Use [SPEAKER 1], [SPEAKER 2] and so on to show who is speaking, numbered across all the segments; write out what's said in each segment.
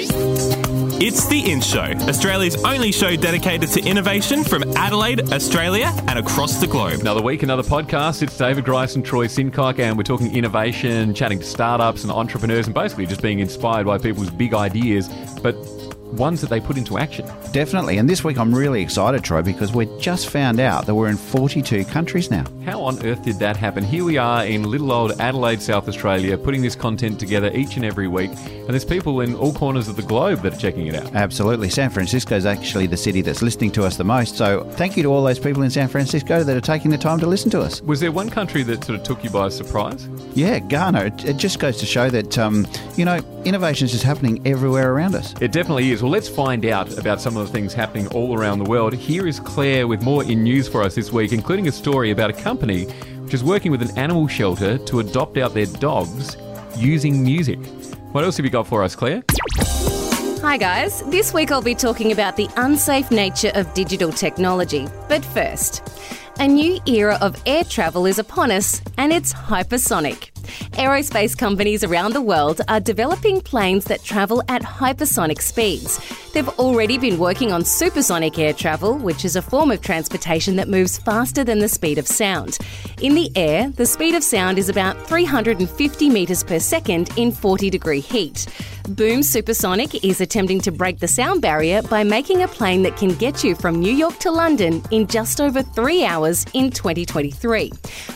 [SPEAKER 1] It's The In Show, Australia's only show dedicated to innovation from Adelaide, Australia, and across the globe.
[SPEAKER 2] Another week, another podcast. It's David Grice and Troy Sincock, and we're talking innovation, chatting to startups and entrepreneurs, and basically just being inspired by people's big ideas, but ones that they put into action.
[SPEAKER 3] Definitely. And this week I'm really excited, Troy, because we just found out that we're in 42 countries now.
[SPEAKER 2] How on earth did that happen? Here we are in little old Adelaide, South Australia, putting this content together each and every week. And there's people in all corners of the globe that are checking it out.
[SPEAKER 3] Absolutely. San Francisco is actually the city that's listening to us the most. So thank you to all those people in San Francisco that are taking the time to listen to us.
[SPEAKER 2] Was there one country that sort of took you by surprise?
[SPEAKER 3] Yeah, Ghana. It, it just goes to show that, um, you know, innovation is just happening everywhere around us.
[SPEAKER 2] It definitely is. Well, let's find out about some of the things happening all around the world. Here is Claire with more in news for us this week, including a story about a company which is working with an animal shelter to adopt out their dogs using music. What else have you got for us, Claire?
[SPEAKER 4] Hi, guys. This week I'll be talking about the unsafe nature of digital technology. But first, a new era of air travel is upon us, and it's hypersonic. Aerospace companies around the world are developing planes that travel at hypersonic speeds. They've already been working on supersonic air travel, which is a form of transportation that moves faster than the speed of sound. In the air, the speed of sound is about 350 metres per second in 40 degree heat. Boom Supersonic is attempting to break the sound barrier by making a plane that can get you from New York to London in just over three hours in 2023.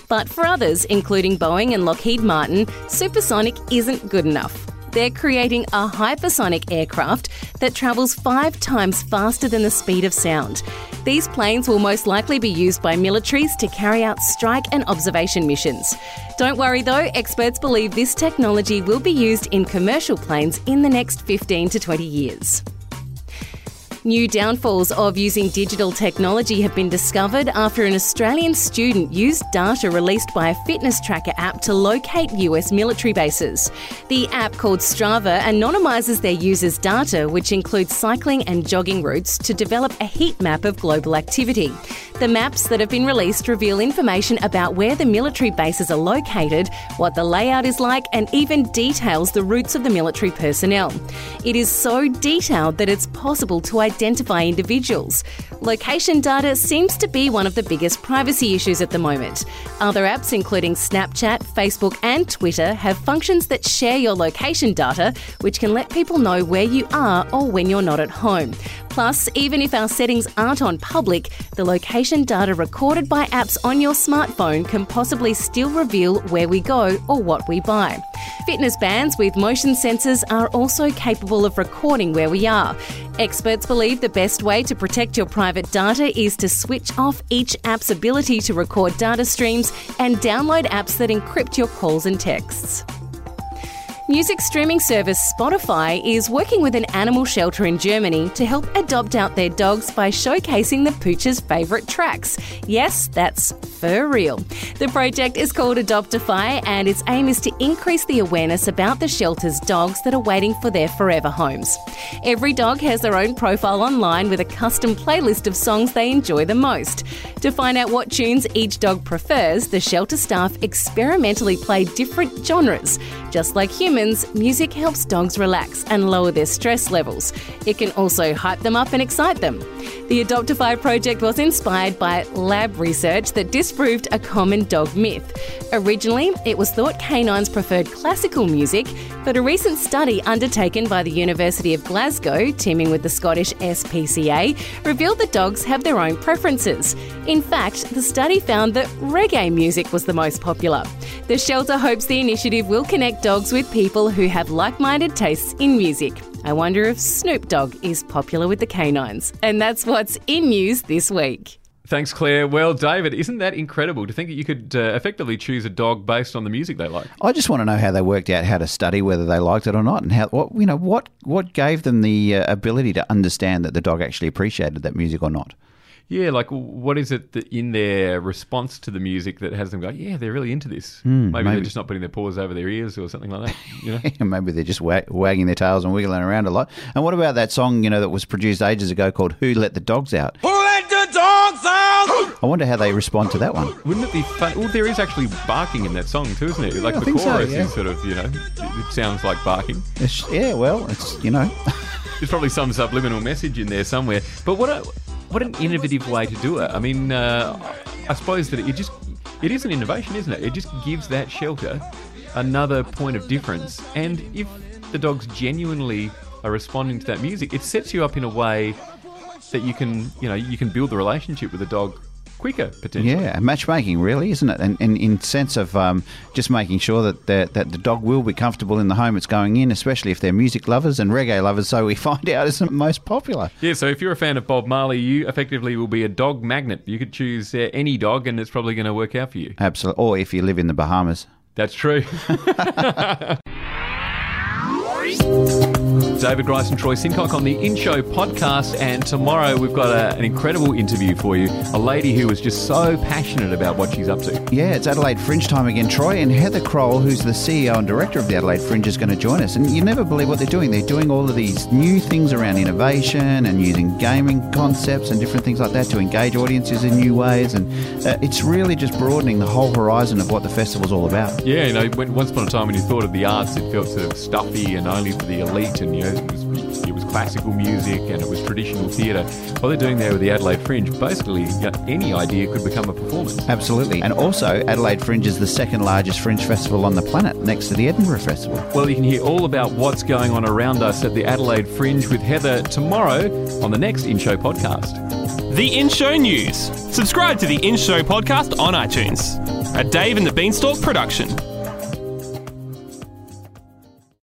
[SPEAKER 4] But for others, including Boeing and Lockheed Martin, supersonic isn't good enough. They're creating a hypersonic aircraft that travels five times faster than the speed of sound. These planes will most likely be used by militaries to carry out strike and observation missions. Don't worry though, experts believe this technology will be used in commercial planes in the next 15 to 20 years. New downfalls of using digital technology have been discovered after an Australian student used data released by a fitness tracker app to locate US military bases. The app called Strava anonymises their users' data, which includes cycling and jogging routes, to develop a heat map of global activity. The maps that have been released reveal information about where the military bases are located, what the layout is like, and even details the routes of the military personnel. It is so detailed that it's possible to identify individuals. Location data seems to be one of the biggest privacy issues at the moment. Other apps, including Snapchat, Facebook, and Twitter, have functions that share your location data, which can let people know where you are or when you're not at home. Plus, even if our settings aren't on public, the location data recorded by apps on your smartphone can possibly still reveal where we go or what we buy. Fitness bands with motion sensors are also capable of recording where we are. Experts believe the best way to protect your private data is to switch off each app's ability to record data streams and download apps that encrypt your calls and texts. Music streaming service Spotify is working with an animal shelter in Germany to help adopt out their dogs by showcasing the pooch's favourite tracks. Yes, that's for real. The project is called Adoptify and its aim is to increase the awareness about the shelter's dogs that are waiting for their forever homes. Every dog has their own profile online with a custom playlist of songs they enjoy the most. To find out what tunes each dog prefers, the shelter staff experimentally play different genres. Just like humans, music helps dogs relax and lower their stress levels. It can also hype them up and excite them. The Adoptify project was inspired by lab research that disproved a common dog myth. Originally, it was thought canines preferred classical music, but a recent study undertaken by the University of Glasgow, teaming with the Scottish SPCA, revealed that dogs have their own preferences. In fact, the study found that reggae music was the most popular. The shelter hopes the initiative will connect dogs with people who have like minded tastes in music. I wonder if Snoop Dogg is popular with the canines. And that's what's in news this week.
[SPEAKER 2] Thanks, Claire. Well, David, isn't that incredible to think that you could uh, effectively choose a dog based on the music they like?
[SPEAKER 3] I just want to know how they worked out how to study whether they liked it or not, and how what you know what what gave them the uh, ability to understand that the dog actually appreciated that music or not.
[SPEAKER 2] Yeah, like what is it that in their response to the music that has them go, yeah, they're really into this? maybe,
[SPEAKER 3] maybe.
[SPEAKER 2] they're just not putting their paws over their ears or something like that. You know?
[SPEAKER 3] Maybe they're just wag- wagging their tails and wiggling around a lot. And what about that song you know that was produced ages ago called "Who Let the Dogs Out"?
[SPEAKER 5] Who let the dogs out?
[SPEAKER 3] I wonder how they respond to that one.
[SPEAKER 2] Wouldn't it be fun? Well, there is actually barking in that song too, isn't it? Like
[SPEAKER 3] Yeah,
[SPEAKER 2] the
[SPEAKER 3] think so,
[SPEAKER 2] chorus
[SPEAKER 3] yeah.
[SPEAKER 2] is sort of, you know, it it sounds like barking.
[SPEAKER 3] It's, yeah, well, it's you know,
[SPEAKER 2] There's probably some subliminal message in there somewhere. But what a what an innovative way to do it. I mean, uh, I suppose that it just it is an innovation, isn't it? It just gives that shelter another point of difference. And if the dogs genuinely are responding to that music, it sets you up in a way that you can, you know, you can build the relationship with the dog quicker potentially.
[SPEAKER 3] yeah, matchmaking, really, isn't it? And, and in sense of um, just making sure that the, that the dog will be comfortable in the home it's going in, especially if they're music lovers and reggae lovers. So we find out is the most popular.
[SPEAKER 2] Yeah, so if you're a fan of Bob Marley, you effectively will be a dog magnet. You could choose uh, any dog, and it's probably going to work out for you.
[SPEAKER 3] Absolutely. Or if you live in the Bahamas.
[SPEAKER 2] That's true. David Grice and Troy Sincock on the In Show podcast, and tomorrow we've got a, an incredible interview for you. A lady who is just so passionate about what she's up to.
[SPEAKER 3] Yeah, it's Adelaide Fringe time again, Troy. And Heather Croall, who's the CEO and director of the Adelaide Fringe, is going to join us. And you never believe what they're doing. They're doing all of these new things around innovation and using gaming concepts and different things like that to engage audiences in new ways. And uh, it's really just broadening the whole horizon of what the festival's all about.
[SPEAKER 2] Yeah, you know, when, once upon a time when you thought of the arts, it felt sort of stuffy and only for the elite, and you know, it was, it was classical music and it was traditional theatre. What they're doing there with the Adelaide Fringe, basically, you know, any idea could become a performance.
[SPEAKER 3] Absolutely. And also, Adelaide Fringe is the second largest fringe festival on the planet, next to the Edinburgh Festival.
[SPEAKER 2] Well, you can hear all about what's going on around us at the Adelaide Fringe with Heather tomorrow on the next In Show podcast.
[SPEAKER 1] The In Show News. Subscribe to the In Show podcast on iTunes. A Dave and the Beanstalk production.